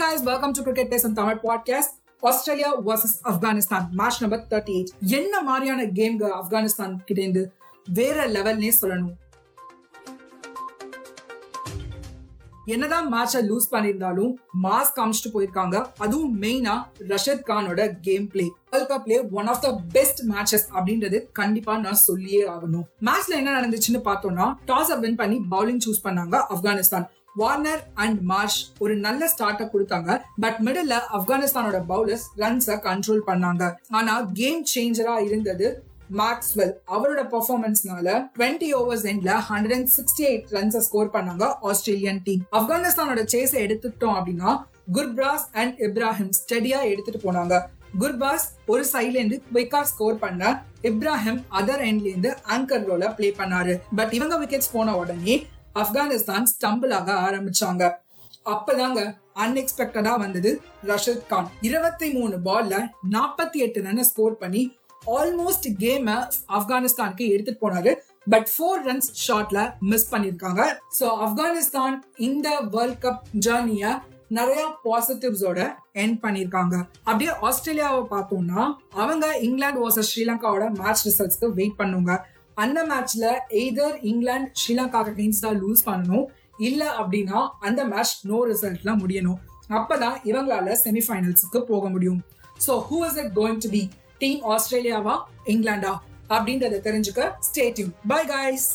guys, welcome to Cricket Test on Tamil Podcast. Australia versus Afghanistan match number thirty eight என்ன மாதிரியான கேம்க ஆப்கானிஸ்தான் கிட்ட இருந்து வேற லெவல்னே சொல்லணும்? என்னதான் மேட்சை லூஸ் பண்ணியிருந்தாலும் மாஸ் காமிச்சிட்டு போயிருக்காங்க. அதுவும் மெயினா ரஷத் கானோட கேம் பிளே வேர்ல்ட் கப்ல one of the best matches அப்படின்றது கண்டிப்பா நான் சொல்லியே ஆகணும். மேட்ச்ல என்ன நடந்துச்சுன்னு பார்த்தோம்னா டாஸ் வின் பண்ணி பவுலிங் சூஸ் பண்ணாங்க ஆப்கானிஸ்தான் வார்னர் அண்ட் மார்ஷ் ஒரு நல்ல ஸ்டார்ட்டை கொடுத்தாங்க பட் மிடில் ஆப்கானிஸ்தானோட பவுலர்ஸ் ரன்ஸை கண்ட்ரோல் பண்ணாங்க. ஆனா கேம் சேஞ்சரா இருந்தது மேக்ஸ்வெல் அவரோட பெர்ஃபார்மன்ஸ்னால டுவெண்ட்டி ஓவர்ஸ் எண்ட்ல hundred and sixty eight runs score பண்ணாங்க ஆஸ்திரேலியன் டீம் ஆப்கானிஸ்தானோட சேஸை எடுத்துட்டோம் அப்படின்னா குர்பிராஸ் அண்ட் இப்ராஹிம் ஸ்டெடியா எடுத்துட்டு போனாங்க. குர்பாஸ் ஒரு சைட்ல இருந்து குயிக்கா ஸ்கோர் பண்ண இப்ராஹிம் அதர் எண்ட்ல இருந்து ஆங்கர் ரோல பிளே பண்ணாரு. பட் இவங்க விக்கெட்ஸ் போன உடனே ஆப்கானிஸ்தான் ஸ்டம்பிள் ஆக ஆரம்பிச்சாங்க. அப்பதாங்க அன்எக்ஸ்பெக்டடா வந்தது ரஷத் கான். இருபத்தி மூணு பால்ல நாற்பத்தி எட்டு ரன் ஸ்கோர் பண்ணி ஆல்மோஸ்ட் கேம ஆப்கானிஸ்தானுக்கு எடுத்துட்டு போனாரு. பட் ஃபோர் ரன்ஸ் ஷாட்ல மிஸ் பண்ணிருக்காங்க. சோ ஆப்கானிஸ்தான் இந்த வேர்ல்ட் கப் ஜேர்னிய நிறைய பாசிட்டிவ்ஸோட என் பண்ணிருக்காங்க. அப்படியே ஆஸ்திரேலியாவை பார்த்தோம்னா அவங்க இங்கிலாந்து வர்சஸ் ஸ்ரீலங்காவோட மேட்ச் ரிசல்ட்ஸ்க்கு வெயிட் பண்ணுங்க. அந்த மேட்ச்ல எய்தர் இங்கிலாந்து ஸ்ரீலங்கா அகெயின்ஸ்டா லூஸ் பண்ணணும். இல்ல அப்படின்னா அந்த மேட்ச் நோ ரிசல்ட்ல முடியணும். அப்பதான் இவங்களால செமிஃபைனல்ஸுக்கு போக முடியும். So who is it going to be team ஆஸ்திரேலியாவா இங்கிலாண்டா அப்படின்றத தெரிஞ்சுக்க ஸ்டேட்யூ பை கைஸ்